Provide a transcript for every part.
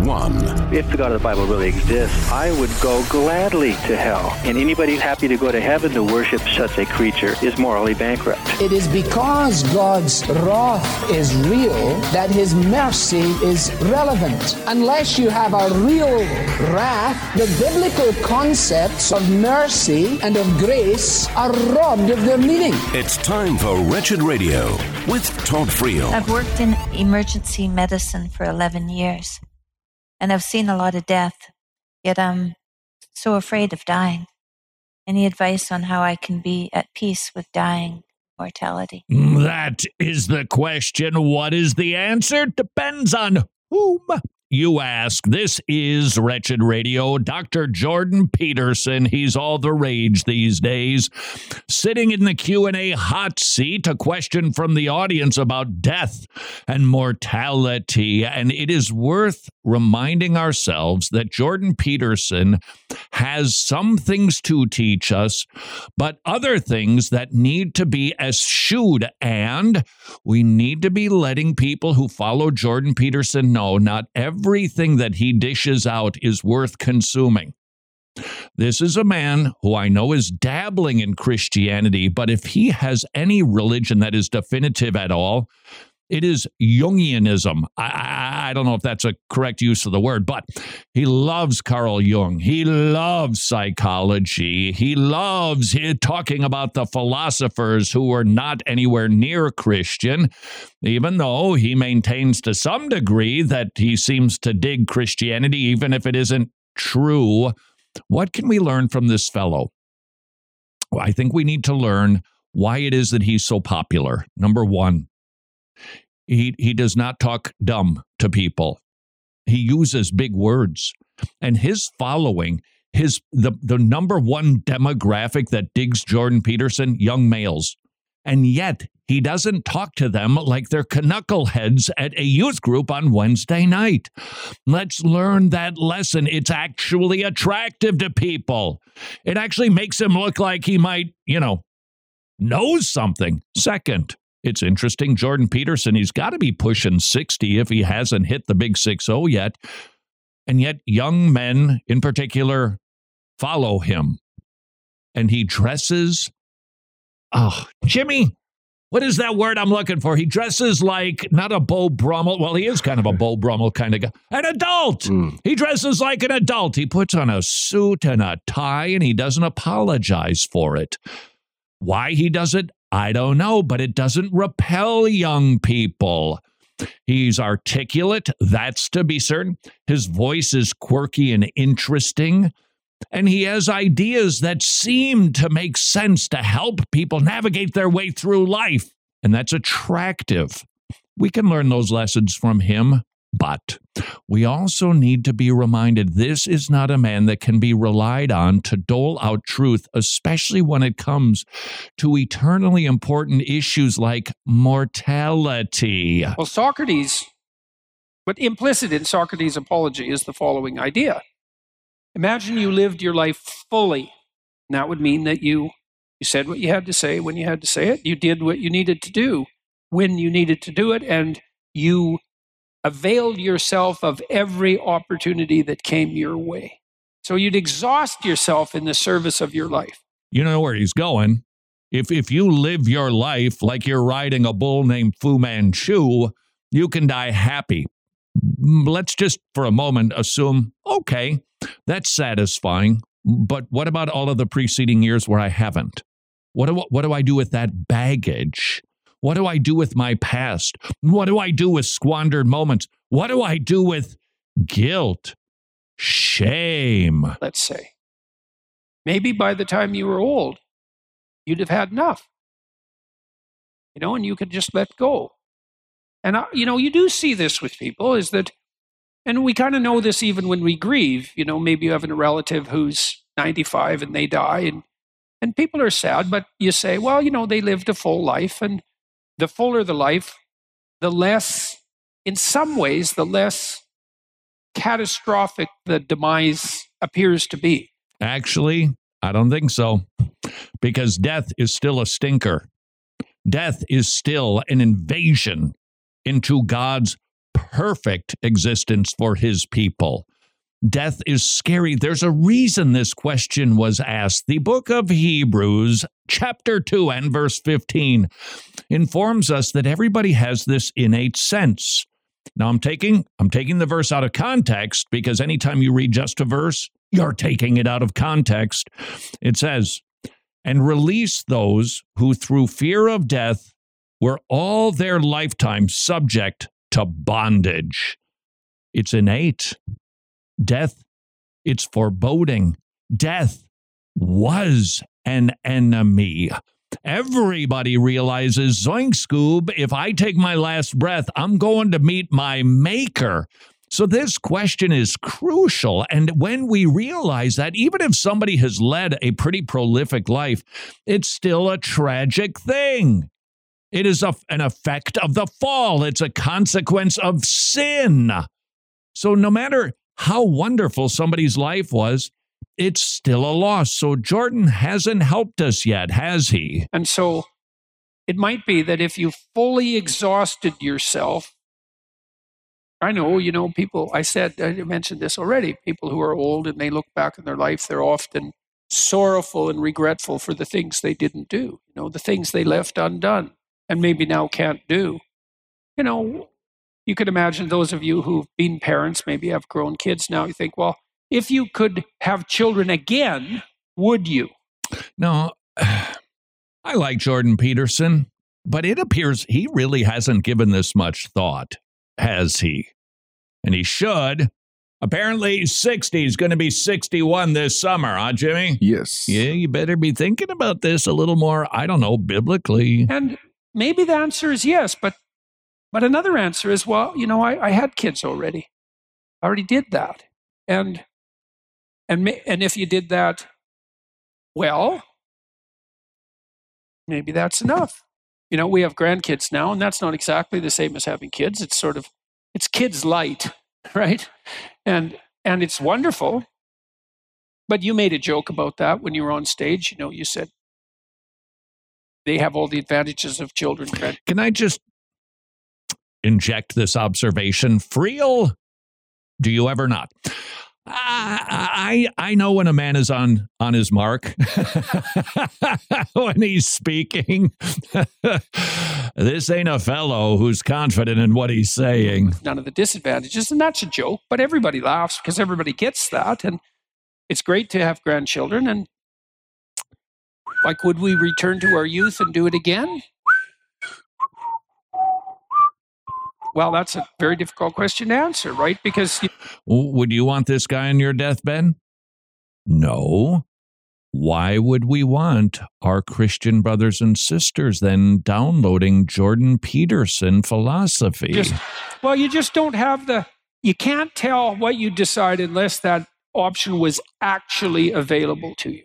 one. If the God of the Bible really exists, I would go gladly to hell. And anybody happy to go to heaven to worship such a creature is morally bankrupt. It is because God's wrath is real that his mercy is relevant. Unless you have a real wrath, the biblical concepts of mercy and of grace are robbed of their meaning. It's time for Wretched Radio with Todd Friel. I've worked in emergency medicine for 11 years and I've seen a lot of death, yet I'm so afraid of dying. Any advice on how I can be at peace with dying mortality? Mm, that is the question. What is the answer? Depends on whom you ask. This is Wretched Radio. Dr. Jordan Peterson, he's all the rage these days, sitting in the Q&A hot seat, a question from the audience about death and mortality, and it is worth reminding ourselves that Jordan Peterson has some things to teach us, but other things that need to be eschewed and we need to be letting people who follow Jordan Peterson know not everything that he dishes out is worth consuming. This is a man who I know is dabbling in Christianity, but if he has any religion that is definitive at all, it is Jungianism. I, I, I, don't know if that's a correct use of the word, but he loves Carl Jung. He loves psychology. He loves talking about the philosophers who were not anywhere near Christian, even though he maintains to some degree that he seems to dig Christianity, even if it isn't true. What can we learn from this fellow? Well, I think we need to learn why it is that he's so popular. Number one, he, he does not talk dumb to people. He uses big words. And his following, his the, the number one demographic that digs Jordan Peterson, young males. And yet he doesn't talk to them like they're knuckleheads at a youth group on Wednesday night. Let's learn that lesson. It's actually attractive to people. It actually makes him look like he might, you know, knows something. Second, it's interesting. Jordan Peterson, he's got to be pushing 60 if he hasn't hit the big 6 0 yet. And yet, young men in particular follow him. And he dresses. Oh, Jimmy, what is that word I'm looking for? He dresses like not a Beau Brummell. Well, he is kind of a Beau Brummell kind of guy. An adult. Mm. He dresses like an adult. He puts on a suit and a tie and he doesn't apologize for it. Why he does it, I don't know, but it doesn't repel young people. He's articulate, that's to be certain. His voice is quirky and interesting. And he has ideas that seem to make sense to help people navigate their way through life. And that's attractive. We can learn those lessons from him. But we also need to be reminded this is not a man that can be relied on to dole out truth, especially when it comes to eternally important issues like mortality. Well, Socrates, but implicit in Socrates' apology is the following idea Imagine you lived your life fully. And that would mean that you, you said what you had to say when you had to say it, you did what you needed to do when you needed to do it, and you availed yourself of every opportunity that came your way. So you'd exhaust yourself in the service of your life. You know where he's going. If, if you live your life like you're riding a bull named Fu Manchu, you can die happy. Mm, let's just for a moment assume okay, that's satisfying. But what about all of the preceding years where I haven't? What do, what do I do with that baggage? What do I do with my past? What do I do with squandered moments? What do I do with guilt? Shame. Let's say. Maybe by the time you were old, you'd have had enough. You know, and you could just let go. And, uh, you know, you do see this with people is that, and we kind of know this even when we grieve. You know, maybe you have a relative who's 95 and they die, and, and people are sad, but you say, well, you know, they lived a full life and the fuller the life, the less, in some ways, the less catastrophic the demise appears to be. Actually, I don't think so. Because death is still a stinker. Death is still an invasion. into God's perfect existence for his people. Death is scary. There's a reason this question was asked. The book of Hebrews, chapter 2 and verse 15, informs us that everybody has this innate sense. Now I'm taking I'm taking the verse out of context because anytime you read just a verse, you're taking it out of context. It says, "And release those who through fear of death were all their lifetime subject to bondage." It's innate. Death, it's foreboding. Death was an enemy. Everybody realizes, Zoink Scoob, if I take my last breath, I'm going to meet my maker. So, this question is crucial. And when we realize that, even if somebody has led a pretty prolific life, it's still a tragic thing. It is a, an effect of the fall, it's a consequence of sin. So, no matter how wonderful somebody's life was, it's still a loss. So Jordan hasn't helped us yet, has he? And so it might be that if you fully exhausted yourself, I know, you know, people, I said, I mentioned this already, people who are old and they look back in their life, they're often sorrowful and regretful for the things they didn't do, you know, the things they left undone and maybe now can't do. You know, you could imagine those of you who've been parents, maybe have grown kids now, you think, well, if you could have children again, would you? No, I like Jordan Peterson, but it appears he really hasn't given this much thought, has he? And he should. Apparently, 60 is going to be 61 this summer, huh, Jimmy? Yes. Yeah, you better be thinking about this a little more, I don't know, biblically. And maybe the answer is yes, but but another answer is, well, you know, I, I had kids already. I already did that. And and and if you did that well, maybe that's enough. You know, we have grandkids now, and that's not exactly the same as having kids. It's sort of it's kids light, right? And and it's wonderful. But you made a joke about that when you were on stage. You know, you said they have all the advantages of children. Can I just inject this observation. Friel, do you ever not? I I know when a man is on on his mark when he's speaking. this ain't a fellow who's confident in what he's saying. None of the disadvantages, and that's a joke, but everybody laughs because everybody gets that, and it's great to have grandchildren. And like, would we return to our youth and do it again? Well, that's a very difficult question to answer, right? Because. You- Would you want this guy on your deathbed? No. Why would we want our Christian brothers and sisters then downloading Jordan Peterson philosophy? Just, well, you just don't have the. You can't tell what you decide unless that option was actually available to you.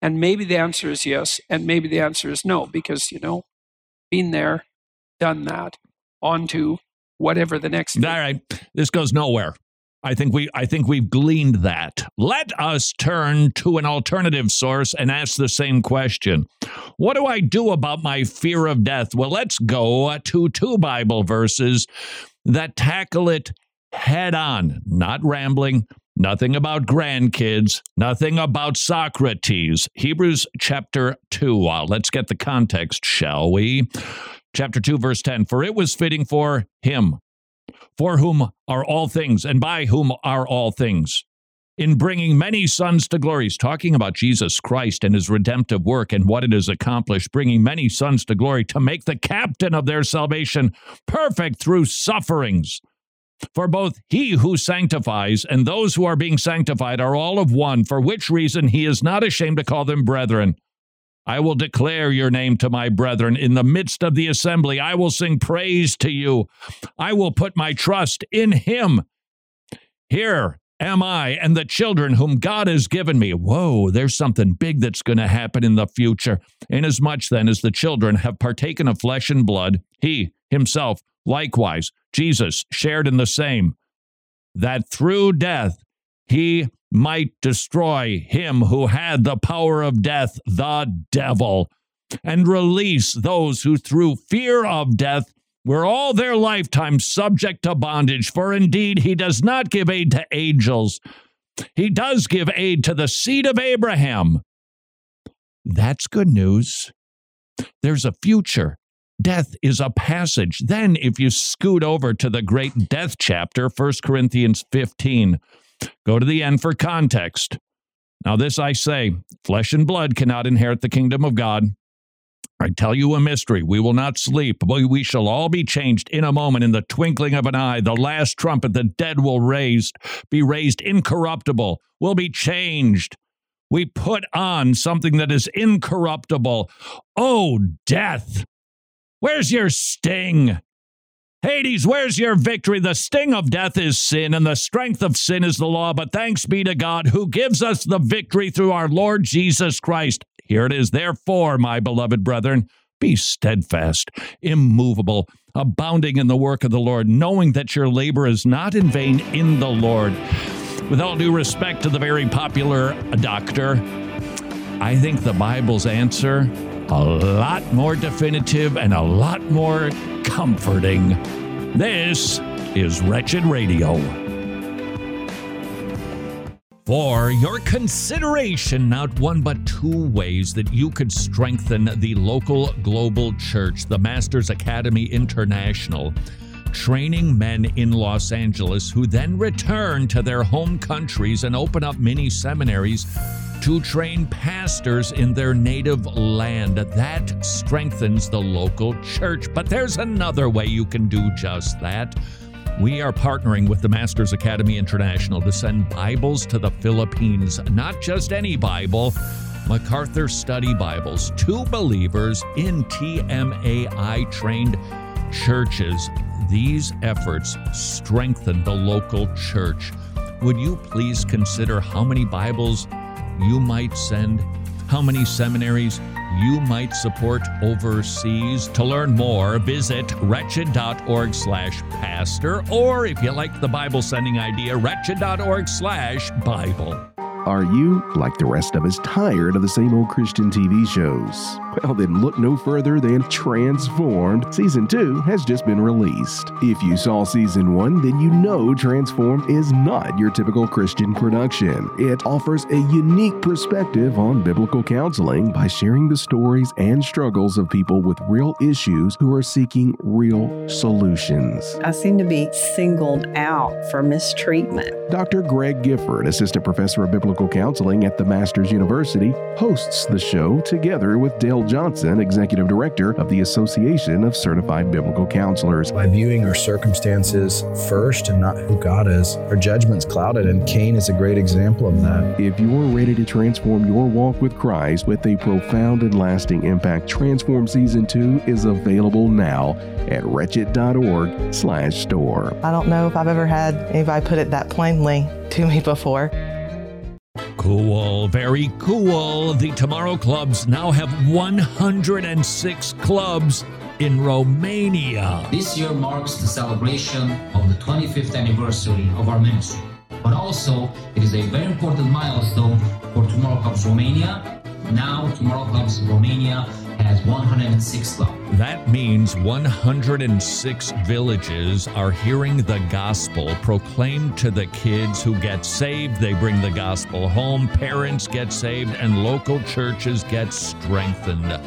And maybe the answer is yes, and maybe the answer is no, because, you know, been there, done that, on to whatever the next. All right, this goes nowhere. I think we I think we've gleaned that. Let us turn to an alternative source and ask the same question. What do I do about my fear of death? Well, let's go to two Bible verses that tackle it head on, not rambling, nothing about grandkids, nothing about Socrates. Hebrews chapter 2. Uh, let's get the context, shall we? Chapter 2 verse 10 for it was fitting for him for whom are all things and by whom are all things in bringing many sons to glory he's talking about jesus christ and his redemptive work and what it has accomplished bringing many sons to glory to make the captain of their salvation perfect through sufferings. For both he who sanctifies and those who are being sanctified are all of one for which reason he is not ashamed to call them brethren I will declare your name to my brethren. In the midst of the assembly, I will sing praise to you. I will put my trust in him. Here am I and the children whom God has given me. Whoa, there's something big that's going to happen in the future. Inasmuch then as the children have partaken of flesh and blood, he himself likewise, Jesus, shared in the same, that through death he might destroy him who had the power of death, the devil, and release those who through fear of death were all their lifetime subject to bondage, for indeed he does not give aid to angels. He does give aid to the seed of Abraham. That's good news. There's a future. Death is a passage. Then, if you scoot over to the great death chapter, 1 Corinthians 15, go to the end for context. Now, this I say flesh and blood cannot inherit the kingdom of God. I tell you a mystery. We will not sleep. But we shall all be changed in a moment, in the twinkling of an eye. The last trumpet, the dead will raised, be raised incorruptible, will be changed. We put on something that is incorruptible. Oh, death! Where's your sting? Hades, where's your victory? The sting of death is sin, and the strength of sin is the law. But thanks be to God who gives us the victory through our Lord Jesus Christ. Here it is, therefore, my beloved brethren, be steadfast, immovable, abounding in the work of the Lord, knowing that your labor is not in vain in the Lord. With all due respect to the very popular doctor, I think the Bible's answer a lot more definitive and a lot more comforting. This is Wretched Radio. For your consideration, not one but two ways that you could strengthen the local global church, the Masters Academy International, training men in Los Angeles who then return to their home countries and open up mini seminaries to train pastors in their native land. That strengthens the local church. But there's another way you can do just that. We are partnering with the Masters Academy International to send Bibles to the Philippines. Not just any Bible, MacArthur Study Bibles to believers in TMAI trained churches. These efforts strengthen the local church. Would you please consider how many Bibles you might send, how many seminaries you might support overseas. To learn more, visit wretched.org slash pastor, or if you like the Bible sending idea, wretched.org slash Bible. Are you, like the rest of us, tired of the same old Christian TV shows? Well, then look no further than Transformed. Season 2 has just been released. If you saw Season 1, then you know Transformed is not your typical Christian production. It offers a unique perspective on biblical counseling by sharing the stories and struggles of people with real issues who are seeking real solutions. I seem to be singled out for mistreatment. Dr. Greg Gifford, Assistant Professor of Biblical Counseling at the Masters University, hosts the show together with Dale Johnson, Executive Director of the Association of Certified Biblical Counselors. By viewing our circumstances first and not who God is, our judgment's clouded, and Cain is a great example of that. If you're ready to transform your walk with Christ with a profound and lasting impact, Transform Season 2 is available now at wretched.org slash store. I don't know if I've ever had anybody put it that plainly to me before. Cool, very cool. The Tomorrow Clubs now have 106 clubs in Romania. This year marks the celebration of the 25th anniversary of our ministry. But also, it is a very important milestone for Tomorrow Clubs Romania. Now, Tomorrow Clubs Romania has 106 clubs. That means 106 villages are hearing the gospel proclaimed to the kids who get saved. They bring the gospel home, parents get saved, and local churches get strengthened.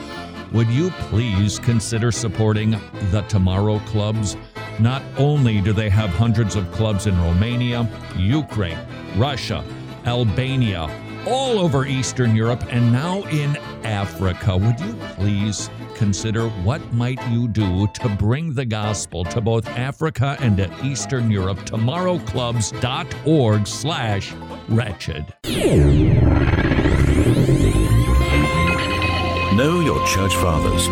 Would you please consider supporting the Tomorrow Clubs? Not only do they have hundreds of clubs in Romania, Ukraine, Russia, Albania, all over Eastern Europe, and now in Africa. Would you please consider what might you do to bring the gospel to both Africa and to Eastern Europe? Tomorrowclubs.org slash wretched. Know your church fathers.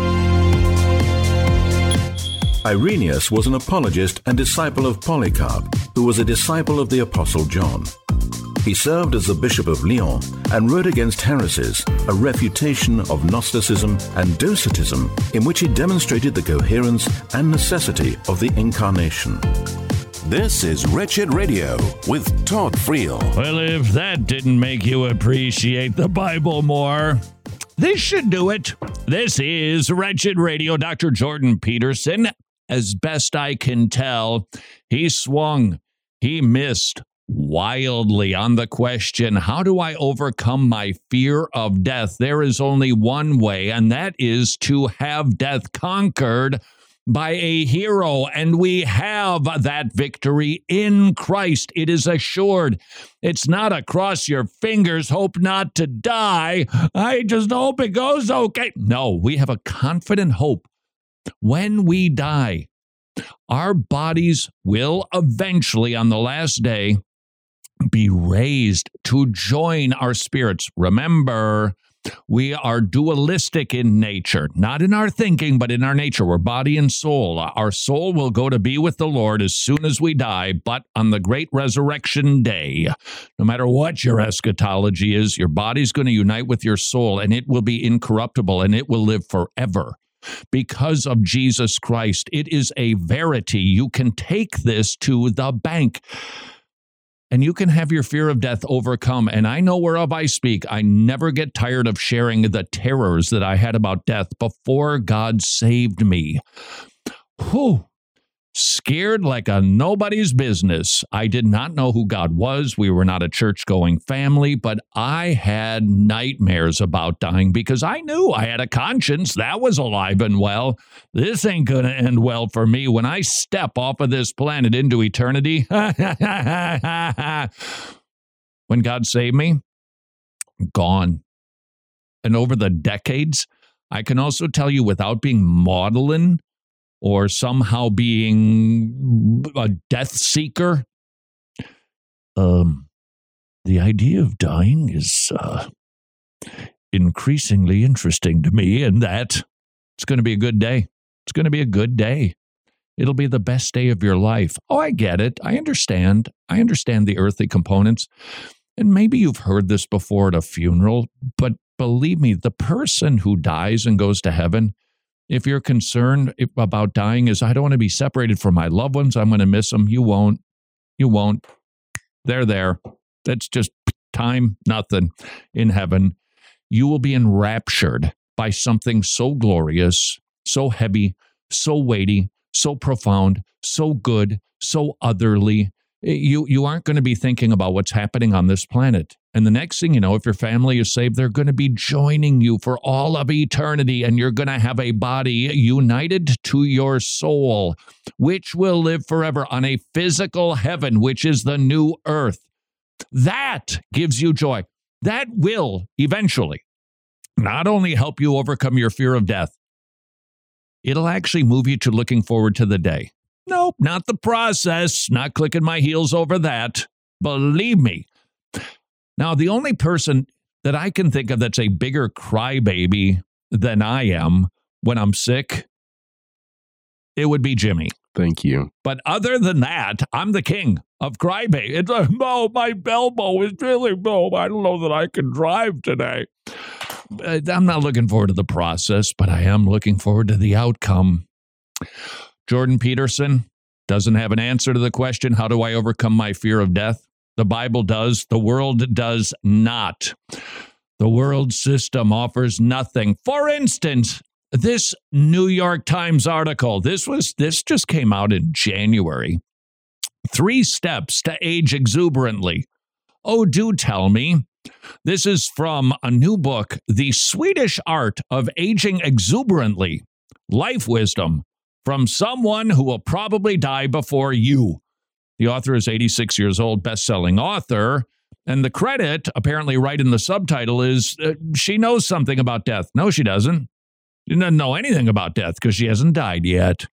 Irenaeus was an apologist and disciple of Polycarp, who was a disciple of the Apostle John. He served as the Bishop of Lyon and wrote against heresies, a refutation of Gnosticism and Docetism, in which he demonstrated the coherence and necessity of the Incarnation. This is Wretched Radio with Todd Friel. Well, if that didn't make you appreciate the Bible more, this should do it. This is Wretched Radio. Dr. Jordan Peterson as best I can tell. He swung, he missed wildly on the question How do I overcome my fear of death? There is only one way, and that is to have death conquered by a hero, and we have that victory in Christ. It is assured. It's not a cross your fingers, hope not to die. I just hope it goes okay. No, we have a confident hope. When we die, our bodies will eventually, on the last day, be raised to join our spirits. Remember, we are dualistic in nature, not in our thinking, but in our nature. We're body and soul. Our soul will go to be with the Lord as soon as we die, but on the great resurrection day, no matter what your eschatology is, your body's going to unite with your soul and it will be incorruptible and it will live forever because of Jesus Christ. It is a verity. You can take this to the bank and you can have your fear of death overcome. And I know whereof I speak. I never get tired of sharing the terrors that I had about death before God saved me. Whew scared like a nobody's business. I did not know who God was. We were not a church going family, but I had nightmares about dying because I knew I had a conscience that was alive and well. This ain't going to end well for me when I step off of this planet into eternity. when God saved me, gone. And over the decades, I can also tell you without being maudlin or somehow being a death seeker. Um, the idea of dying is uh, increasingly interesting to me, and that it's going to be a good day. It's going to be a good day. It'll be the best day of your life. Oh, I get it. I understand. I understand the earthly components. And maybe you've heard this before at a funeral, but believe me, the person who dies and goes to heaven if you're concerned about dying, is I don't want to be separated from my loved ones. I'm going to miss them. You won't. You won't. They're there. That's just time, nothing in heaven. You will be enraptured by something so glorious, so heavy, so weighty, so profound, so good, so otherly, eh, you you aren't going to be thinking about what's happening on this planet. And the next thing you know, if your family is saved, they're going to be joining you for all of eternity, and you're going to have a body united to your soul, which will live forever on a physical heaven, which is the new earth. That gives you joy. That will eventually not only help you overcome your fear of death, it'll actually move you to looking forward to the day Nope, not the process. Not clicking my heels over that. Believe me. Now, the only person that I can think of that's a bigger crybaby than I am when I'm sick, it would be Jimmy. Thank you. But other than that, I'm the king of crybaby. It's like, oh, my elbow is really, oh, I don't know that I can drive today. I'm not looking forward to the process, but I am looking forward to the outcome. Jordan Peterson doesn't have an answer to the question, How do I overcome my fear of death? The Bible does, the world does not. The world system offers nothing. For instance, this New York Times article, this was this just came out in January. Three steps to age exuberantly. Oh, do tell me. This is from a new book, The Swedish Art of Aging Exuberantly Life Wisdom from someone who will probably die before you. The author is 86 years old, best selling author. And the credit, apparently, right in the subtitle, is uh, she knows something about death. No, she doesn't. She doesn't know anything about death because she hasn't died yet.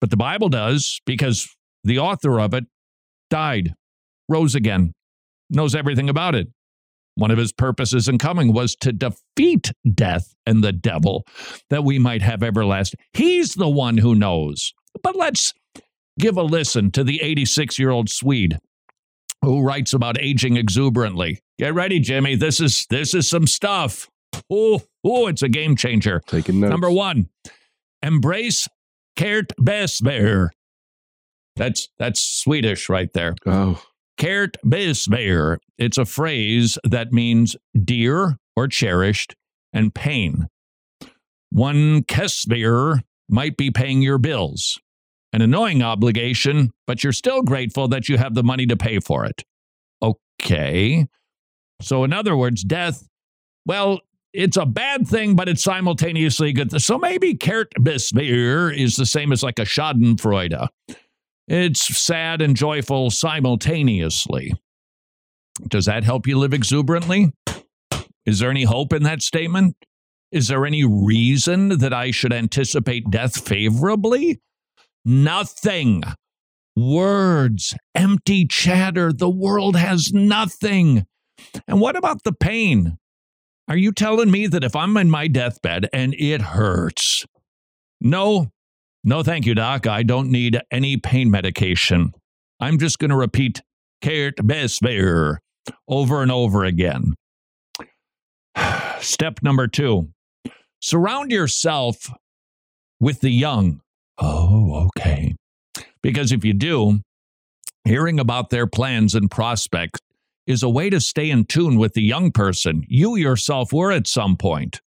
But the Bible does because the author of it died, rose again, knows everything about it. One of his purposes in coming was to defeat death and the devil, that we might have everlasting. He's the one who knows. But let's give a listen to the 86 year old Swede who writes about aging exuberantly. Get ready, Jimmy. This is this is some stuff. Oh, oh, it's a game changer. Taking notes. Number one, embrace Kärt besvär. That's that's Swedish right there. Oh. Kärt besvär. It's a phrase that means dear or cherished and pain. One Kesver might be paying your bills. An annoying obligation, but you're still grateful that you have the money to pay for it. Okay. So, in other words, death, well, it's a bad thing, but it's simultaneously good. So maybe Kertbisbeer is the same as like a Schadenfreude. It's sad and joyful simultaneously. Does that help you live exuberantly? Is there any hope in that statement? Is there any reason that I should anticipate death favorably? Nothing. Words, empty chatter. The world has nothing. And what about the pain? Are you telling me that if I'm in my deathbed and it hurts? No, no, thank you, Doc. I don't need any pain medication. I'm just going to repeat kärt besvär over and over again. Step number two surround yourself with the young. Oh, okay. Because if you do, hearing about their plans and prospects is a way to stay in tune with the young person you yourself were at some point.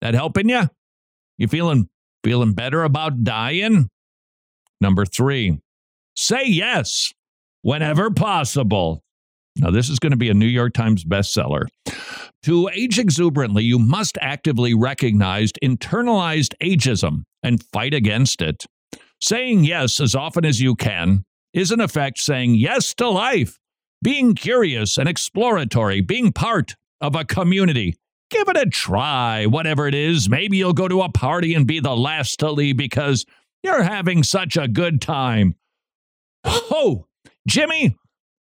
That helping you? You feeling feeling better about dying? Number 3. Say yes whenever possible. Now, this is going to be a New York Times bestseller. To age exuberantly, you must actively recognize internalized ageism and fight against it. Saying yes as often as you can is, in effect, saying yes to life being curious and exploratory, being part of a community. Give it a try, whatever it is. Maybe you'll go to a party and be the last to leave because you're having such a good time. Oh, Jimmy,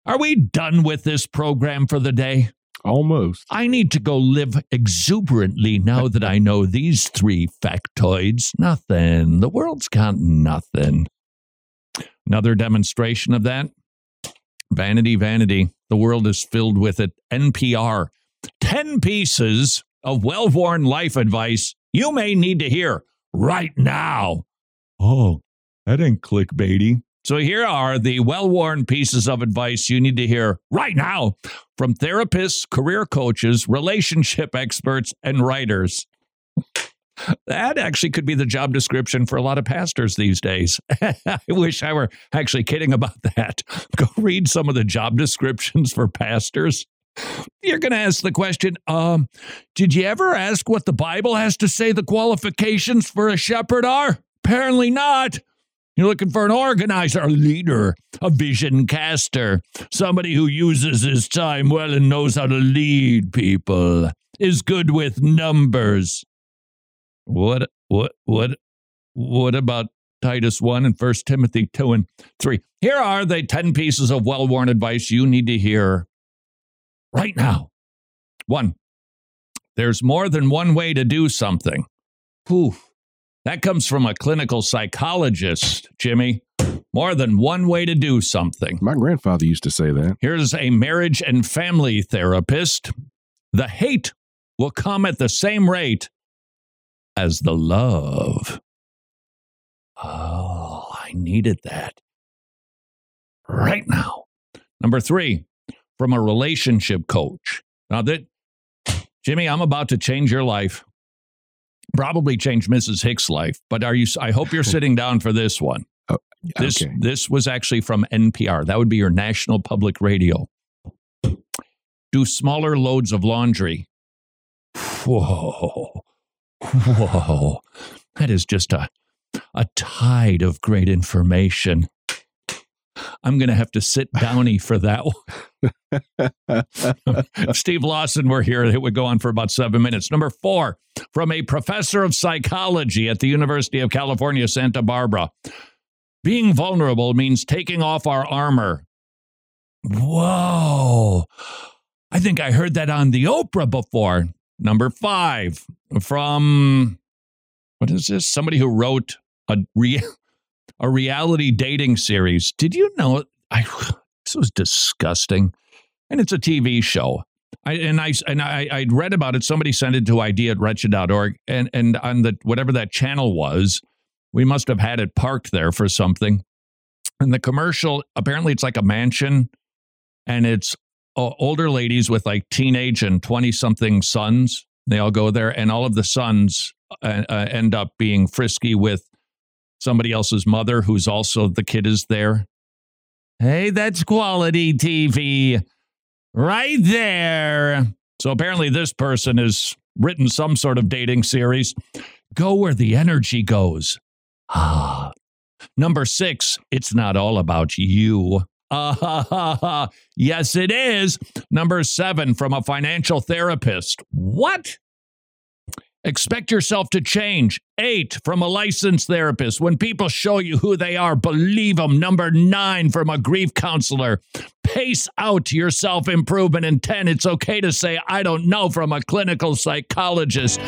are we done with this program for the day? Almost. I need to go live exuberantly now that I know these three factoids. Nothing. The world's got nothing. Another demonstration of that Vanity, vanity. The world is filled with it. NPR. 10 pieces of well worn life advice you may need to hear right now. Oh, that ain't clickbaity. So here are the well worn pieces of advice you need to hear right now from therapists, career coaches, relationship experts, and writers. That actually could be the job description for a lot of pastors these days. I wish I were actually kidding about that. Go read some of the job descriptions for pastors. You're going to ask the question, um, did you ever ask what the Bible has to say the qualifications for a shepherd are? Apparently not. You're looking for an organizer, a leader, a vision caster, somebody who uses his time well and knows how to lead people, is good with numbers, what what what what about Titus 1 and 1 Timothy 2 and 3? Here are the 10 pieces of well-worn advice you need to hear right now. 1. There's more than one way to do something. Whew. That comes from a clinical psychologist, Jimmy. More than one way to do something. My grandfather used to say that. Here's a marriage and family therapist. The hate will come at the same rate as the love. Oh, I needed that right now. Number three, from a relationship coach. Now that, Jimmy, I'm about to change your life. Probably changed Mrs. Hicks' life, but are you? I hope you're oh. sitting down for this one. Oh, this this was actually from NPR. That would be your national public radio. Do smaller loads of laundry. Whoa. Whoa, that is just a, a tide of great information. I'm going to have to sit downy for that one. Steve Lawson were here. It would go on for about seven minutes. Number four, from a professor of psychology at the University of California, Santa Barbara. Being vulnerable means taking off our armor. Whoa. I think I heard that on the Oprah before. Number five, from what is this? Somebody who wrote a re- a reality dating series. Did you know? I this was disgusting, and it's a TV show. I and I and I I'd read about it. Somebody sent it to idea at wretched.org, and and on the whatever that channel was, we must have had it parked there for something. And the commercial apparently it's like a mansion, and it's uh, older ladies with like teenage and twenty something sons they all go there, and all of the sons uh, uh, end up being frisky with somebody else's mother who's also the kid is there. Hey, that's quality TV right there. So apparently, this person has written some sort of dating series. Go where the energy goes. Ah. Number six, it's not all about you. Ah, yes, it is. Number seven, from a financial therapist. What? Expect yourself to change. Eight, from a licensed therapist. When people show you who they are, believe them. Number nine, from a grief counselor. Pace out your self improvement. And 10, it's okay to say, I don't know, from a clinical psychologist.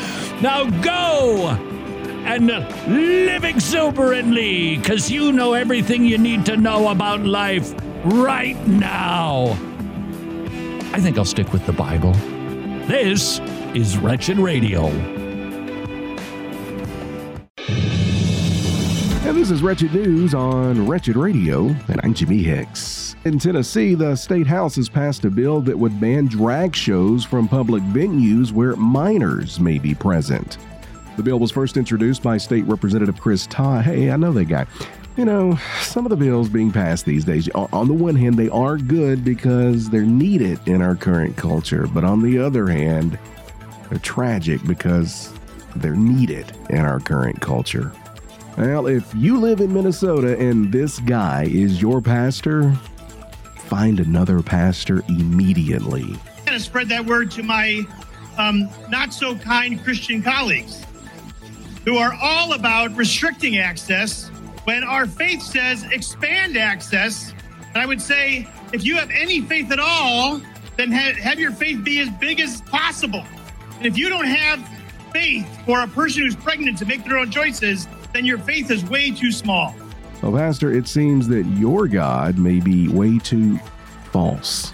Now go and live exuberantly because you know everything you need to know about life right now. I think I'll stick with the Bible. This is Wretched Radio. And this is Wretched News on Wretched Radio, and I'm Jimmy Hicks. In Tennessee, the state house has passed a bill that would ban drag shows from public venues where minors may be present. The bill was first introduced by State Representative Chris Todd. Hey, I know that guy. You know, some of the bills being passed these days, on the one hand, they are good because they're needed in our current culture. But on the other hand, they're tragic because they're needed in our current culture. Well, if you live in Minnesota and this guy is your pastor, find another pastor immediately. I'm going to spread that word to my um, not so kind Christian colleagues who are all about restricting access when our faith says expand access. And I would say, if you have any faith at all, then have, have your faith be as big as possible. And if you don't have faith for a person who's pregnant to make their own choices, then your faith is way too small. Well, Pastor, it seems that your God may be way too false.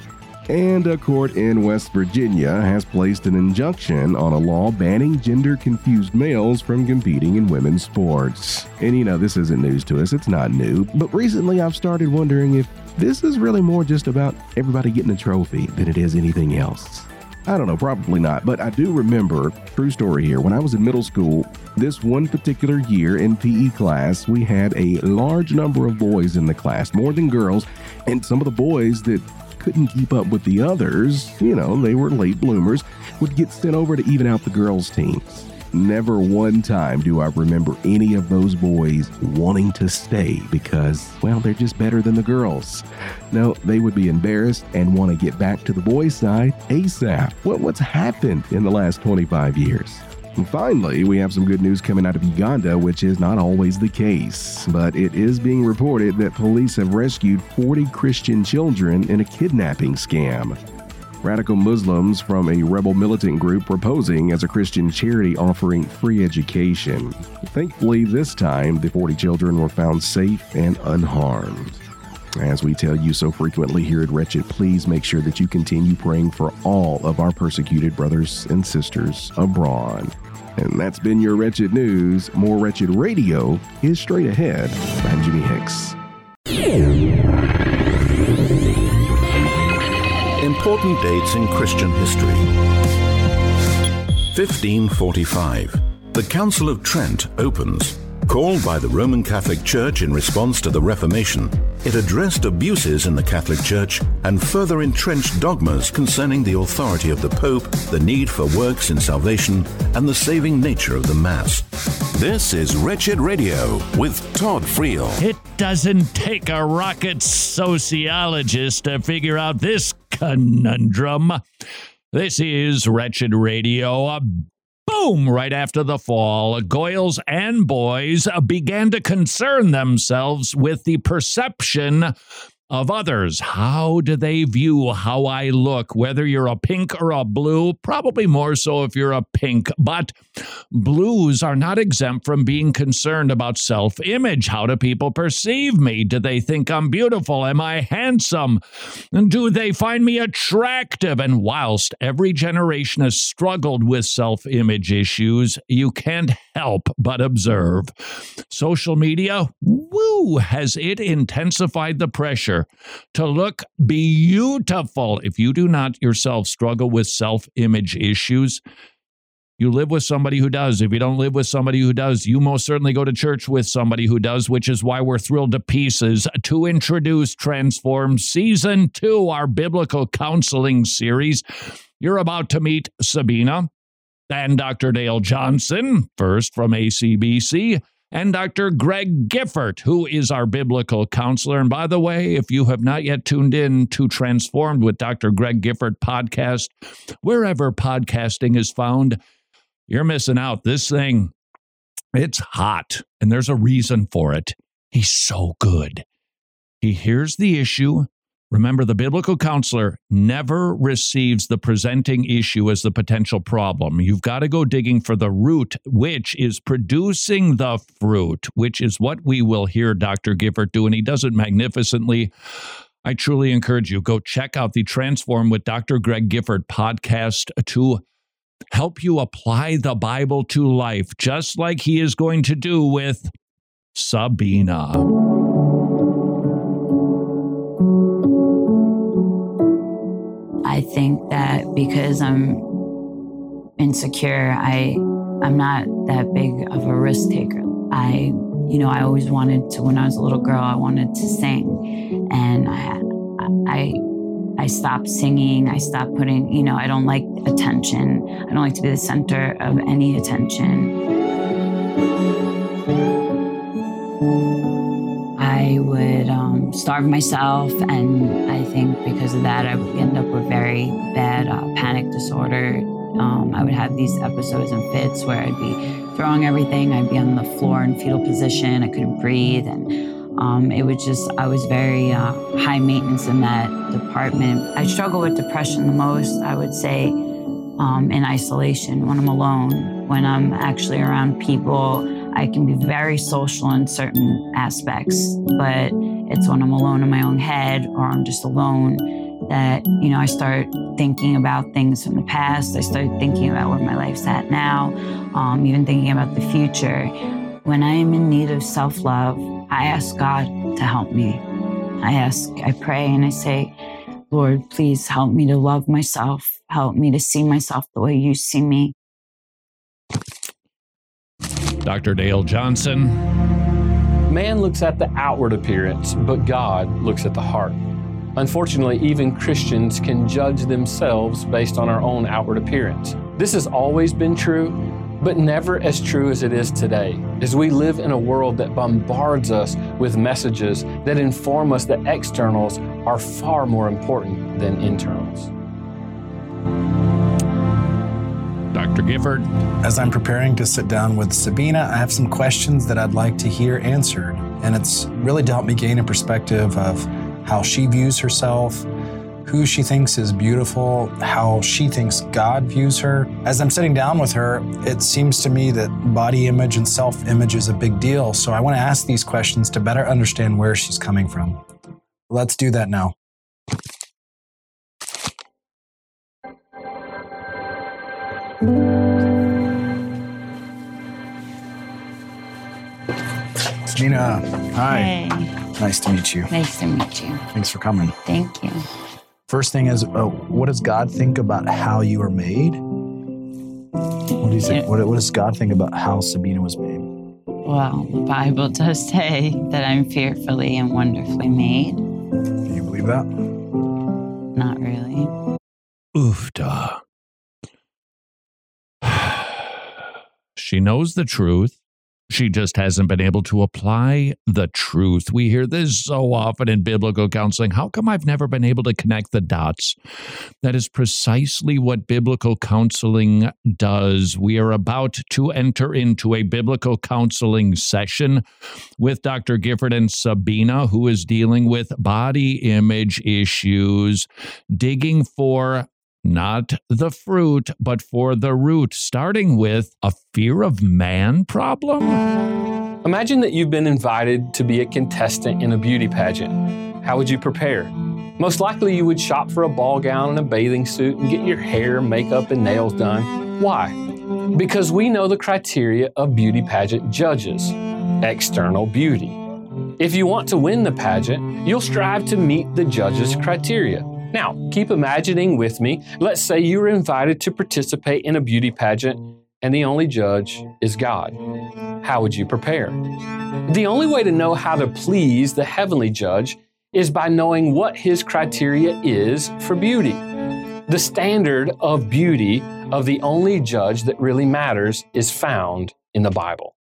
And a court in West Virginia has placed an injunction on a law banning gender confused males from competing in women's sports. And you know, this isn't news to us, it's not new, but recently I've started wondering if this is really more just about everybody getting a trophy than it is anything else. I don't know, probably not, but I do remember, true story here, when I was in middle school, this one particular year in PE class, we had a large number of boys in the class, more than girls, and some of the boys that couldn't keep up with the others, you know, they were late bloomers, would get sent over to even out the girls' teams. Never one time do I remember any of those boys wanting to stay because, well, they're just better than the girls. No, they would be embarrassed and want to get back to the boys' side ASAP. What, what's happened in the last 25 years? And finally, we have some good news coming out of Uganda, which is not always the case. But it is being reported that police have rescued 40 Christian children in a kidnapping scam. Radical Muslims from a rebel militant group were posing as a Christian charity offering free education. Thankfully, this time, the 40 children were found safe and unharmed. As we tell you so frequently here at Wretched, please make sure that you continue praying for all of our persecuted brothers and sisters abroad. And that's been your Wretched News. More Wretched Radio is straight ahead. I'm Jimmy Hicks. Important dates in Christian history. 1545. The Council of Trent opens. Called by the Roman Catholic Church in response to the Reformation, it addressed abuses in the Catholic Church and further entrenched dogmas concerning the authority of the Pope, the need for works in salvation, and the saving nature of the Mass. This is Wretched Radio with Todd Friel. It doesn't take a rocket sociologist to figure out this conundrum. This is Wretched Radio, boom, right after the fall, Goyles and boys began to concern themselves with the perception of others. How do they view how I look? Whether you're a pink or a blue, probably more so if you're a pink, but blues are not exempt from being concerned about self image. How do people perceive me? Do they think I'm beautiful? Am I handsome? And do they find me attractive? And whilst every generation has struggled with self image issues, you can't help but observe. Social media, woo, has it intensified the pressure to look beautiful. If you do not yourself struggle with self image issues, You live with somebody who does. If you don't live with somebody who does, you most certainly go to church with somebody who does, which is why we're thrilled to pieces to introduce Transform Season 2, our biblical counseling series. You're about to meet Sabina and Dr. Dale Johnson, first from ACBC, and Dr. Greg Gifford, who is our biblical counselor. And by the way, if you have not yet tuned in to Transformed with Dr. Greg Gifford podcast, wherever podcasting is found, you're missing out. This thing, it's hot, and there's a reason for it. He's so good. He hears the issue. Remember, the biblical counselor never receives the presenting issue as the potential problem. You've got to go digging for the root, which is producing the fruit, which is what we will hear Dr. Gifford do. And he does it magnificently. I truly encourage you go check out the Transform with Dr. Greg Gifford podcast to help you apply the Bible to life, just like he is going to do with Sabina. I think that because I'm insecure, I I'm not that big of a risk taker. I you know, I always wanted to when I was a little girl, I wanted to sing. And I I I stopped singing. I stopped putting, you know, I don't like attention. I don't like to be the center of any attention. I would um, starve myself, and I think because of that, I would end up with very bad uh, panic disorder. Um, I would have these episodes and fits where I'd be throwing everything. I'd be on the floor in fetal position. I couldn't breathe, and um, it was just, I was very uh, high maintenance in that department. I struggle with depression the most, I would say, um, in isolation when I'm alone. When I'm actually around people, I can be very social in certain aspects, but it's when I'm alone in my own head or I'm just alone that, you know, I start thinking about things from the past. I start thinking about where my life's at now, um, even thinking about the future. When I am in need of self love, I ask God to help me. I ask, I pray, and I say, Lord, please help me to love myself. Help me to see myself the way you see me. Dr. Dale Johnson. Man looks at the outward appearance, but God looks at the heart. Unfortunately, even Christians can judge themselves based on our own outward appearance. This has always been true, but never as true as it is today, as we live in a world that bombards us with messages that inform us that externals are far more important than internals. Dr. Gifford. As I'm preparing to sit down with Sabina, I have some questions that I'd like to hear answered. And it's really to help me gain a perspective of how she views herself, who she thinks is beautiful, how she thinks God views her. As I'm sitting down with her, it seems to me that body image and self image is a big deal. So I want to ask these questions to better understand where she's coming from. Let's do that now. Sabina, hi. Hey. Nice to meet you. Nice to meet you. Thanks for coming. Thank you. First thing is, uh, what does God think about how you are made? What do you think? What, what does God think about how Sabina was made? Well, the Bible does say that I'm fearfully and wonderfully made. Do you believe that? Not really. Oof, duh. She knows the truth. She just hasn't been able to apply the truth. We hear this so often in biblical counseling. How come I've never been able to connect the dots? That is precisely what biblical counseling does. We are about to enter into a biblical counseling session with Dr. Gifford and Sabina, who is dealing with body image issues, digging for not the fruit, but for the root, starting with a fear of man problem? Imagine that you've been invited to be a contestant in a beauty pageant. How would you prepare? Most likely, you would shop for a ball gown and a bathing suit and get your hair, makeup, and nails done. Why? Because we know the criteria of beauty pageant judges external beauty. If you want to win the pageant, you'll strive to meet the judges' criteria. Now, keep imagining with me. Let's say you were invited to participate in a beauty pageant and the only judge is God. How would you prepare? The only way to know how to please the heavenly judge is by knowing what his criteria is for beauty. The standard of beauty of the only judge that really matters is found in the Bible.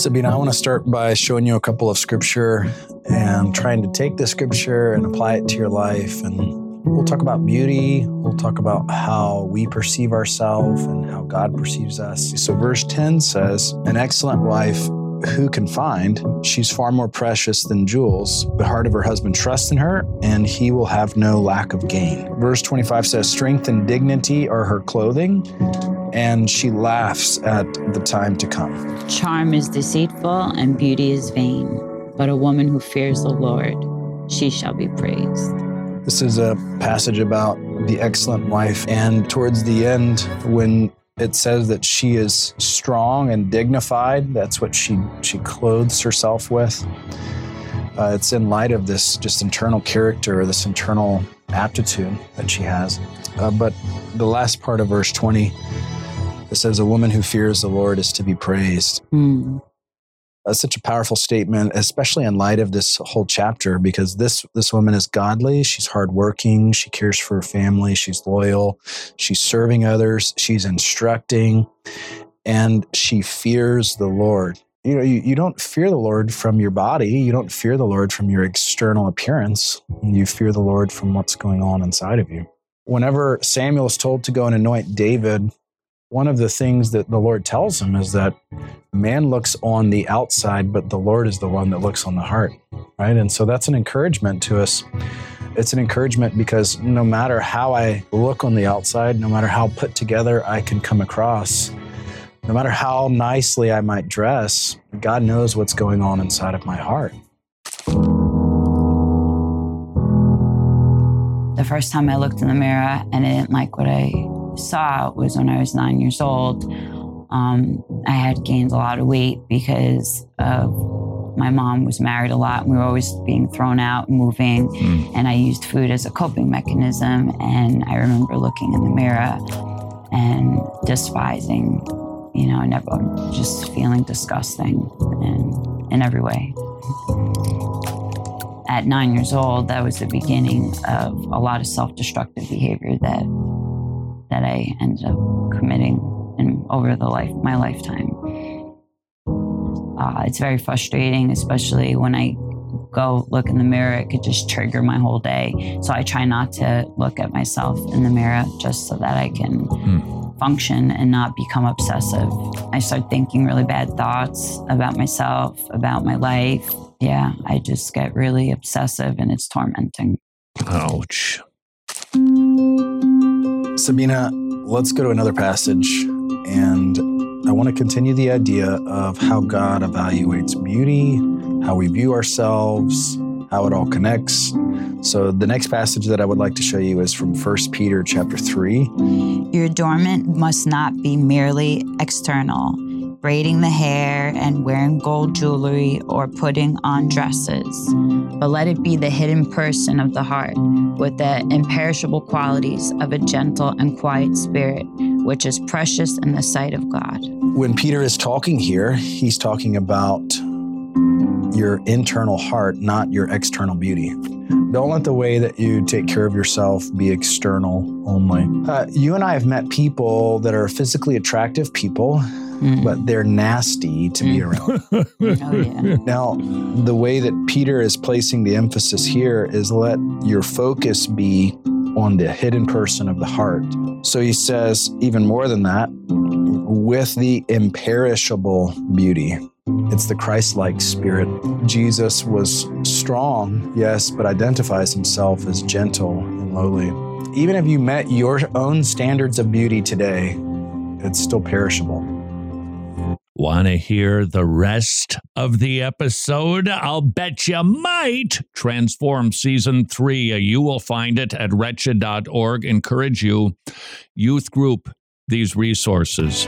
Sabina, I want to start by showing you a couple of scripture and trying to take the scripture and apply it to your life. And we'll talk about beauty. We'll talk about how we perceive ourselves and how God perceives us. So, verse 10 says, An excellent wife who can find? She's far more precious than jewels. The heart of her husband trusts in her, and he will have no lack of gain. Verse 25 says, Strength and dignity are her clothing, and she laughs at the time to come. Charm is deceitful and beauty is vain, but a woman who fears the Lord, she shall be praised. This is a passage about the excellent wife, and towards the end, when it says that she is strong and dignified. That's what she she clothes herself with. Uh, it's in light of this just internal character, this internal aptitude that she has. Uh, but the last part of verse 20, it says, A woman who fears the Lord is to be praised. Mm. That's such a powerful statement, especially in light of this whole chapter, because this this woman is godly. She's hardworking. She cares for her family. She's loyal. She's serving others. She's instructing, and she fears the Lord. You know, you, you don't fear the Lord from your body. You don't fear the Lord from your external appearance. You fear the Lord from what's going on inside of you. Whenever Samuel is told to go and anoint David, one of the things that the Lord tells him is that man looks on the outside, but the Lord is the one that looks on the heart, right? And so that's an encouragement to us. It's an encouragement because no matter how I look on the outside, no matter how put together I can come across, no matter how nicely I might dress, God knows what's going on inside of my heart. The first time I looked in the mirror and I didn't like what I saw was when I was nine years old. Um, I had gained a lot of weight because of my mom was married a lot and we were always being thrown out, and moving, mm. and I used food as a coping mechanism. And I remember looking in the mirror and despising, you know, and never just feeling disgusting in, in every way. At nine years old, that was the beginning of a lot of self destructive behavior that that I ended up committing in, over the life my lifetime. Uh, it's very frustrating, especially when I go look in the mirror. It could just trigger my whole day. So I try not to look at myself in the mirror just so that I can mm. function and not become obsessive. I start thinking really bad thoughts about myself, about my life. Yeah, I just get really obsessive and it's tormenting. Ouch. Sabina, let's go to another passage. And I want to continue the idea of how God evaluates beauty, how we view ourselves, how it all connects. So the next passage that I would like to show you is from 1 Peter chapter 3. Your adornment must not be merely external braiding the hair and wearing gold jewelry or putting on dresses, but let it be the hidden person of the heart with the imperishable qualities of a gentle and quiet spirit, which is precious in the sight of God. When Peter is talking here, he's talking about your internal heart, not your external beauty. Don't let the way that you take care of yourself be external only. Uh, you and I have met people that are physically attractive people mm. but they're nasty to mm. be around. oh, yeah. Now, the way that Peter is placing the emphasis here is let your focus be on the hidden person of the heart. So he says, even more than that, with the imperishable beauty. It's the Christ like spirit. Jesus was strong, yes, but identifies himself as gentle and lowly. Even if you met your own standards of beauty today, it's still perishable. Want to hear the rest of the episode? I'll bet you might. Transform Season 3. You will find it at wretched.org. Encourage you, youth group, these resources.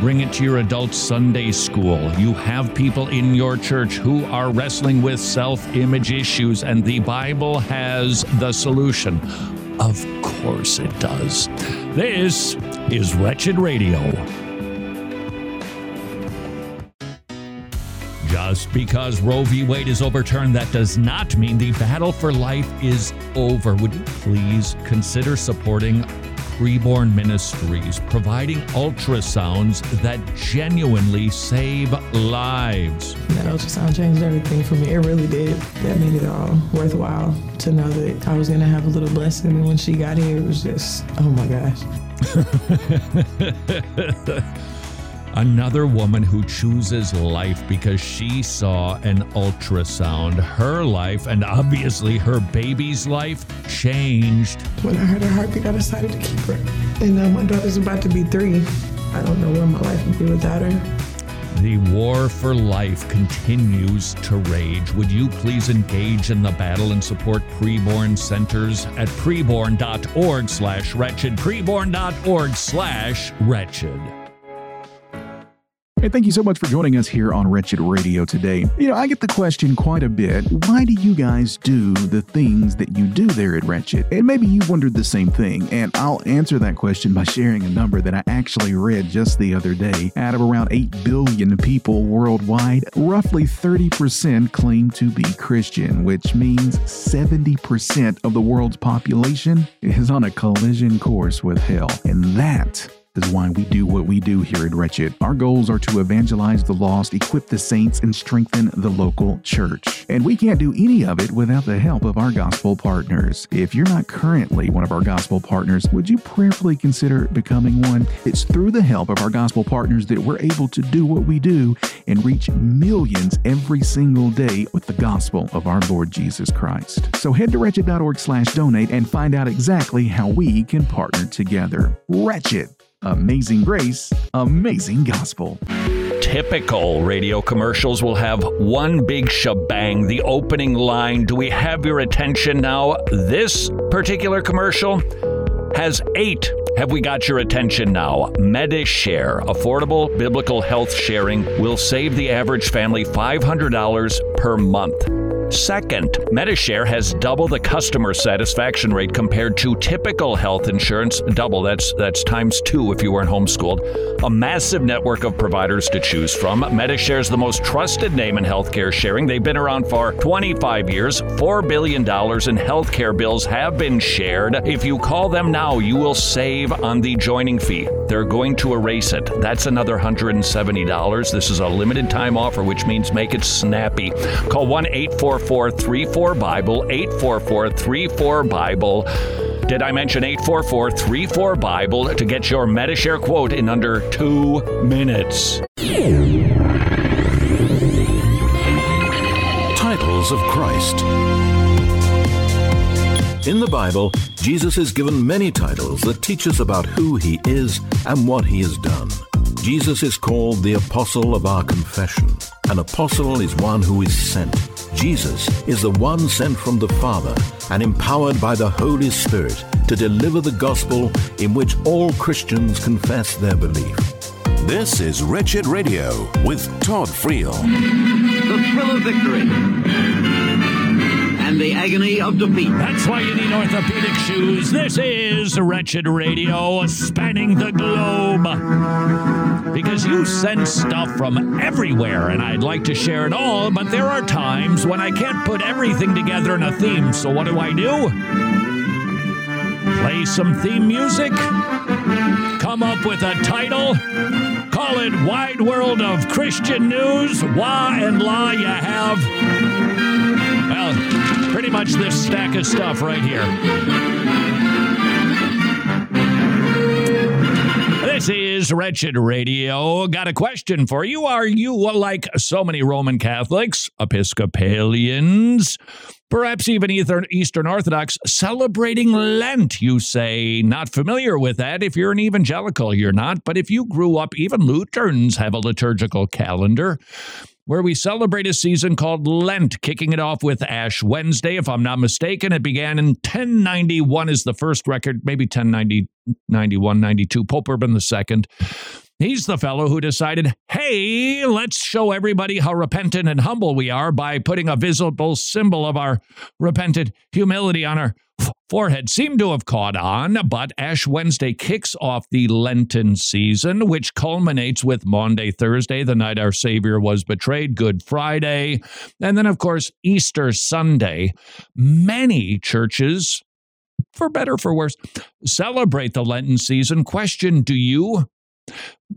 Bring it to your adult Sunday school. You have people in your church who are wrestling with self image issues, and the Bible has the solution. Of course it does. This is Wretched Radio. Just because Roe v. Wade is overturned, that does not mean the battle for life is over. Would you please consider supporting Preborn Ministries, providing ultrasounds that genuinely save lives? That ultrasound changed everything for me. It really did. That made it all worthwhile to know that I was going to have a little blessing. And when she got here, it was just, oh my gosh. Another woman who chooses life because she saw an ultrasound. Her life, and obviously her baby's life, changed. When I heard her heartbeat, I decided to keep her. And now my daughter's about to be three. I don't know where my life would be without her. The war for life continues to rage. Would you please engage in the battle and support preborn centers at preborn.org slash wretched, preborn.org slash wretched. Hey, thank you so much for joining us here on Wretched Radio today. You know, I get the question quite a bit why do you guys do the things that you do there at Wretched? And maybe you've wondered the same thing, and I'll answer that question by sharing a number that I actually read just the other day. Out of around 8 billion people worldwide, roughly 30% claim to be Christian, which means 70% of the world's population is on a collision course with hell. And that is why we do what we do here at Wretched. Our goals are to evangelize the lost, equip the saints, and strengthen the local church. And we can't do any of it without the help of our gospel partners. If you're not currently one of our gospel partners, would you prayerfully consider becoming one? It's through the help of our gospel partners that we're able to do what we do and reach millions every single day with the gospel of our Lord Jesus Christ. So head to wretched.org slash donate and find out exactly how we can partner together. Wretched Amazing Grace, Amazing Gospel. Typical radio commercials will have one big shebang, the opening line. Do we have your attention now? This particular commercial has eight. Have we got your attention now? Medi-Share, affordable biblical health sharing, will save the average family $500 per month. Second, Medi-Share has double the customer satisfaction rate compared to typical health insurance. Double, that's that's times two if you weren't homeschooled. A massive network of providers to choose from. Medi-Share is the most trusted name in healthcare sharing. They've been around for 25 years. $4 billion in healthcare bills have been shared. If you call them now, you will save on the joining fee. They're going to erase it. That's another $170. This is a limited time offer, which means make it snappy. Call 1 844 844 Bible, 844 34 Bible. Did I mention 844 34 Bible to get your Medi-Share quote in under two minutes? Titles of Christ. In the Bible, Jesus is given many titles that teach us about who he is and what he has done. Jesus is called the Apostle of our confession. An apostle is one who is sent. Jesus is the one sent from the Father and empowered by the Holy Spirit to deliver the gospel in which all Christians confess their belief. This is Wretched Radio with Todd Friel. The thrill of victory and the agony of defeat. That's why you need orthopedic shoes. This is Wretched Radio, spanning the globe. Because you send stuff from everywhere, and I'd like to share it all, but there are times when I can't put everything together in a theme. So what do I do? Play some theme music, come up with a title, call it Wide World of Christian News. Wah and la you have. Well, pretty much this stack of stuff right here. This is Wretched Radio. Got a question for you. Are you, like so many Roman Catholics, Episcopalians, perhaps even Eastern Orthodox, celebrating Lent? You say, not familiar with that. If you're an evangelical, you're not. But if you grew up, even Lutherans have a liturgical calendar where we celebrate a season called Lent, kicking it off with Ash Wednesday, if I'm not mistaken. It began in 1091 is the first record, maybe 1090, 91, 92, Pope Urban II. He's the fellow who decided, hey, let's show everybody how repentant and humble we are by putting a visible symbol of our repentant humility on our forehead seem to have caught on, but Ash Wednesday kicks off the Lenten season, which culminates with Maundy Thursday, the night our Savior was betrayed, Good Friday, and then, of course, Easter Sunday. Many churches, for better for worse, celebrate the Lenten season. Question Do you?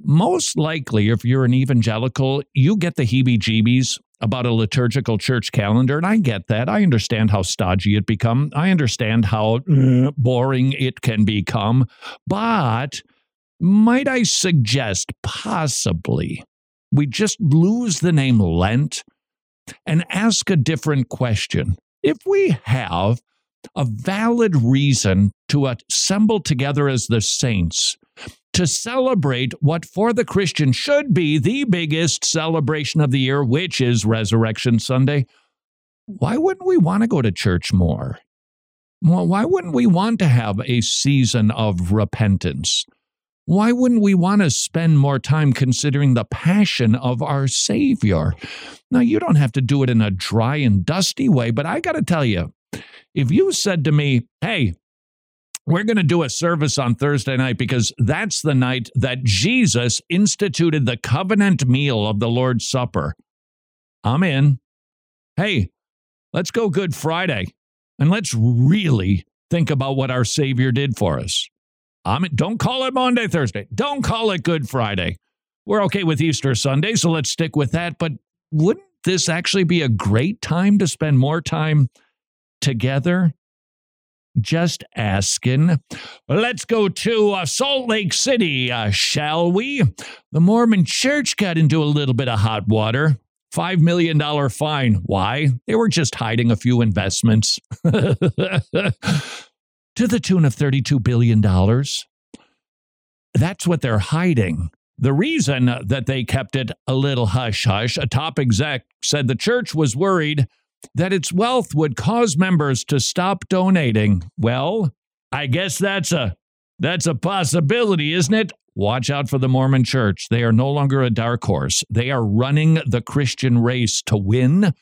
Most likely, if you're an evangelical, you get the heebie jeebies about a liturgical church calendar. And I get that. I understand how stodgy it become. I understand how uh, boring it can become. But might I suggest possibly we just lose the name Lent and ask a different question? If we have a valid reason to assemble together as the saints to celebrate what for the Christian should be the biggest celebration of the year, which is Resurrection Sunday, why wouldn't we want to go to church more? Well, why wouldn't we want to have a season of repentance? Why wouldn't we want to spend more time considering the passion of our Savior? Now, you don't have to do it in a dry and dusty way, but I got to tell you, if you said to me, hey, we're going to do a service on Thursday night because that's the night that Jesus instituted the covenant meal of the Lord's Supper. I'm in. Hey, let's go Good Friday and let's really think about what our Savior did for us. I'm in. Don't call it Maundy, Thursday. Don't call it Good Friday. We're okay with Easter Sunday, so let's stick with that. But wouldn't this actually be a great time to spend more time together just asking. Let's go to uh, Salt Lake City, uh, shall we? The Mormon church got into a little bit of hot water. $5 million fine. Why? They were just hiding a few investments to the tune of $32 billion. That's what they're hiding. The reason that they kept it a little hush hush, a top exec said the church was worried that its wealth would cause members to stop donating. Well, I guess that's a that's a possibility, isn't it? Watch out for the Mormon church. They are no longer a dark horse. They are running the Christian race to win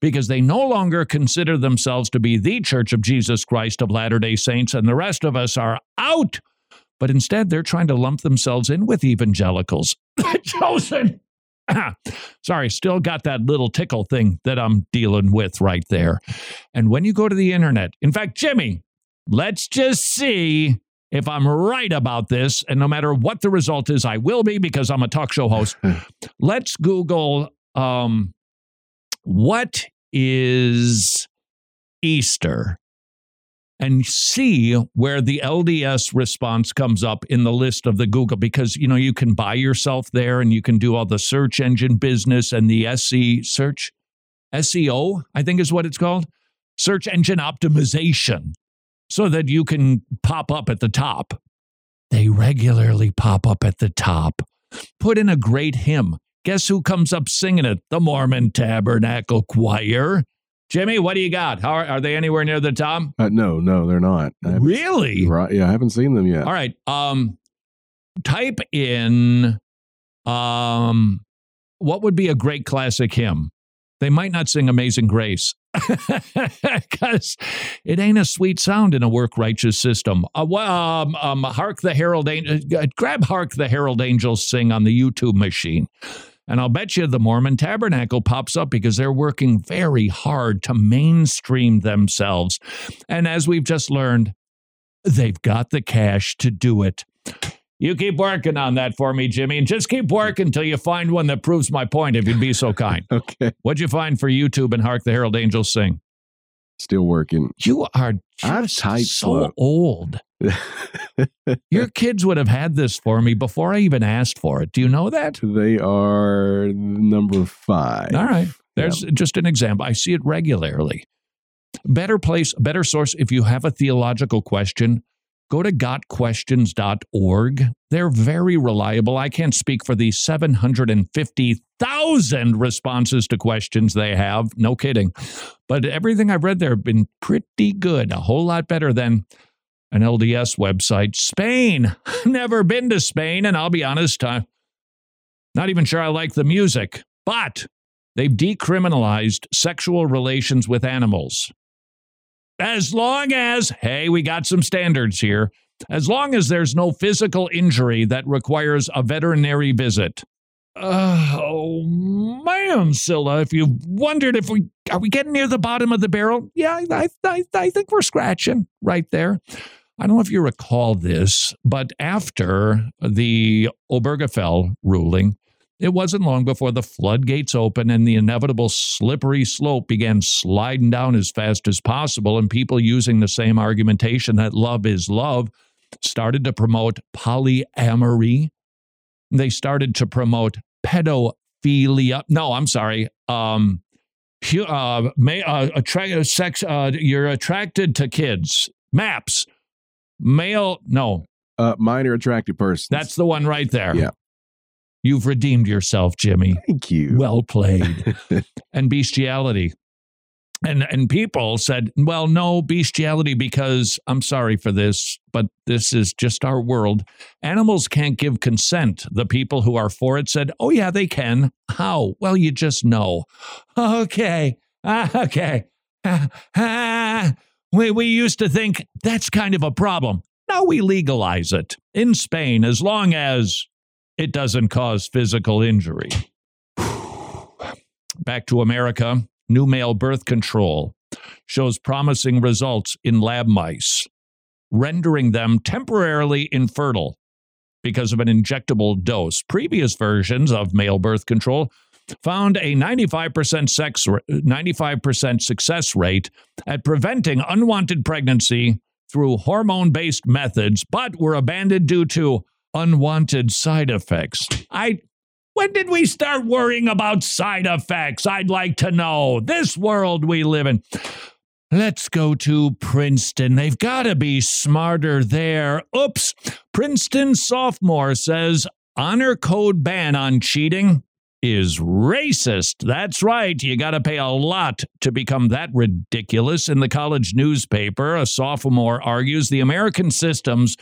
because they no longer consider themselves to be the church of Jesus Christ of Latter day Saints, and the rest of us are out. But instead, they're trying to lump themselves in with evangelicals. Chosen Sorry, still got that little tickle thing that I'm dealing with right there. And when you go to the internet, in fact, Jimmy, let's just see if I'm right about this. And no matter what the result is, I will be because I'm a talk show host. let's Google um, what is Easter? And see where the LDS response comes up in the list of the Google because you know you can buy yourself there and you can do all the search engine business and the SE search SEO I think is what it's called search engine optimization so that you can pop up at the top. They regularly pop up at the top. Put in a great hymn. Guess who comes up singing it? The Mormon Tabernacle Choir Jimmy, what do you got? How are, are they anywhere near the top? Uh, no, no, they're not. Really? Right? Yeah, I haven't seen them yet. All right. Um, type in um, what would be a great classic hymn. They might not sing Amazing Grace because it ain't a sweet sound in a work righteous system. Uh, well, um, um, hark the herald angel, uh, grab hark the herald angels sing on the YouTube machine. And I'll bet you the Mormon Tabernacle pops up because they're working very hard to mainstream themselves. And as we've just learned, they've got the cash to do it. You keep working on that for me, Jimmy, and just keep working until you find one that proves my point, if you'd be so kind. okay. What'd you find for YouTube and Hark the Herald Angels Sing? Still working. You are just so old. Your kids would have had this for me before I even asked for it. Do you know that? They are number five. All right. There's just an example. I see it regularly. Better place, better source if you have a theological question, go to gotquestions.org. They're very reliable. I can't speak for the 750,000 responses to questions they have. No kidding. But everything I've read there have been pretty good, a whole lot better than an LDS website. Spain. Never been to Spain, and I'll be honest, I'm not even sure I like the music. But they've decriminalized sexual relations with animals. As long as, hey, we got some standards here. As long as there's no physical injury that requires a veterinary visit. Uh, oh man, Scylla, if you've wondered if we are we getting near the bottom of the barrel, yeah, I, I, I think we're scratching right there. I don't know if you recall this, but after the Obergefell ruling, it wasn't long before the floodgates opened and the inevitable slippery slope began sliding down as fast as possible, and people using the same argumentation that love is love started to promote polyamory. They started to promote pedophilia. No, I'm sorry. Um, uh, may, uh, attract, sex, uh, you're attracted to kids. Maps. Male, no. Uh, minor attractive person. That's the one right there. Yeah. You've redeemed yourself, Jimmy. Thank you. Well played. and bestiality. And and people said, well, no bestiality because I'm sorry for this, but this is just our world. Animals can't give consent. The people who are for it said, oh yeah, they can. How? Well, you just know. Okay. Okay. we, we used to think that's kind of a problem. Now we legalize it in Spain as long as it doesn't cause physical injury. Back to America new male birth control shows promising results in lab mice, rendering them temporarily infertile because of an injectable dose. Previous versions of male birth control found a 95% sex 95% success rate at preventing unwanted pregnancy through hormone-based methods but were abandoned due to unwanted side effects. I when did we start worrying about side effects? I'd like to know. This world we live in. Let's go to Princeton. They've got to be smarter there. Oops. Princeton sophomore says honor code ban on cheating is racist. That's right. You got to pay a lot to become that ridiculous. In the college newspaper, a sophomore argues the American systems,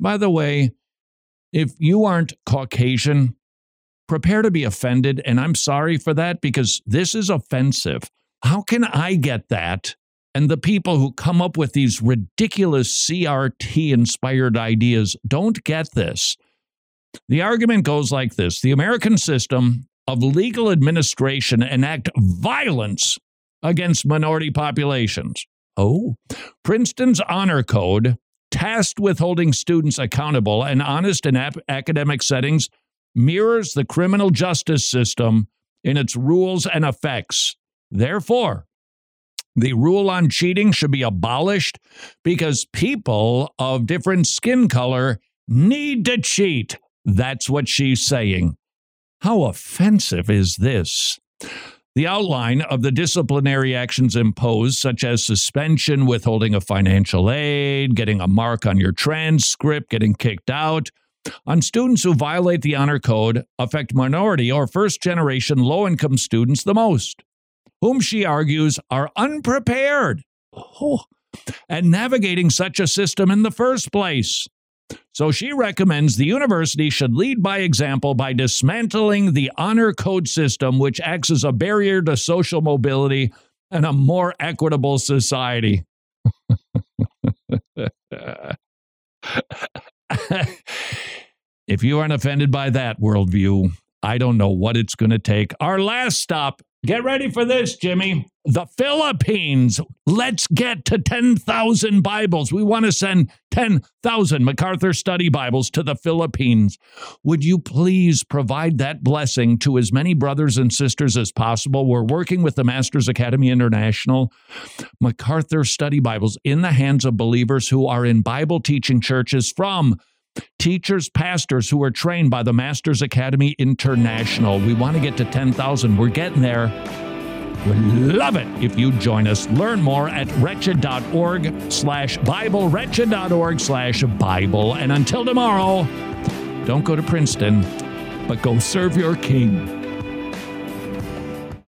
by the way, if you aren't Caucasian, prepare to be offended. And I'm sorry for that because this is offensive. How can I get that? And the people who come up with these ridiculous CRT inspired ideas don't get this. The argument goes like this The American system of legal administration enact violence against minority populations. Oh, Princeton's honor code, tasked with holding students accountable and honest in ap- academic settings, mirrors the criminal justice system in its rules and effects. Therefore, the rule on cheating should be abolished because people of different skin color need to cheat. That's what she's saying. How offensive is this? The outline of the disciplinary actions imposed, such as suspension, withholding of financial aid, getting a mark on your transcript, getting kicked out, on students who violate the honor code affect minority or first generation low income students the most, whom she argues are unprepared oh, and navigating such a system in the first place. So she recommends the university should lead by example by dismantling the honor code system, which acts as a barrier to social mobility and a more equitable society. if you aren't offended by that worldview, I don't know what it's going to take. Our last stop, get ready for this, Jimmy. The Philippines. Let's get to 10,000 Bibles. We want to send 10,000 MacArthur Study Bibles to the Philippines. Would you please provide that blessing to as many brothers and sisters as possible? We're working with the Masters Academy International. MacArthur Study Bibles in the hands of believers who are in Bible teaching churches from teachers, pastors who are trained by the Masters Academy International. We want to get to 10,000. We're getting there. We'd love it if you join us. Learn more at wretched.org slash Bible, wretched.org slash Bible. And until tomorrow, don't go to Princeton, but go serve your King.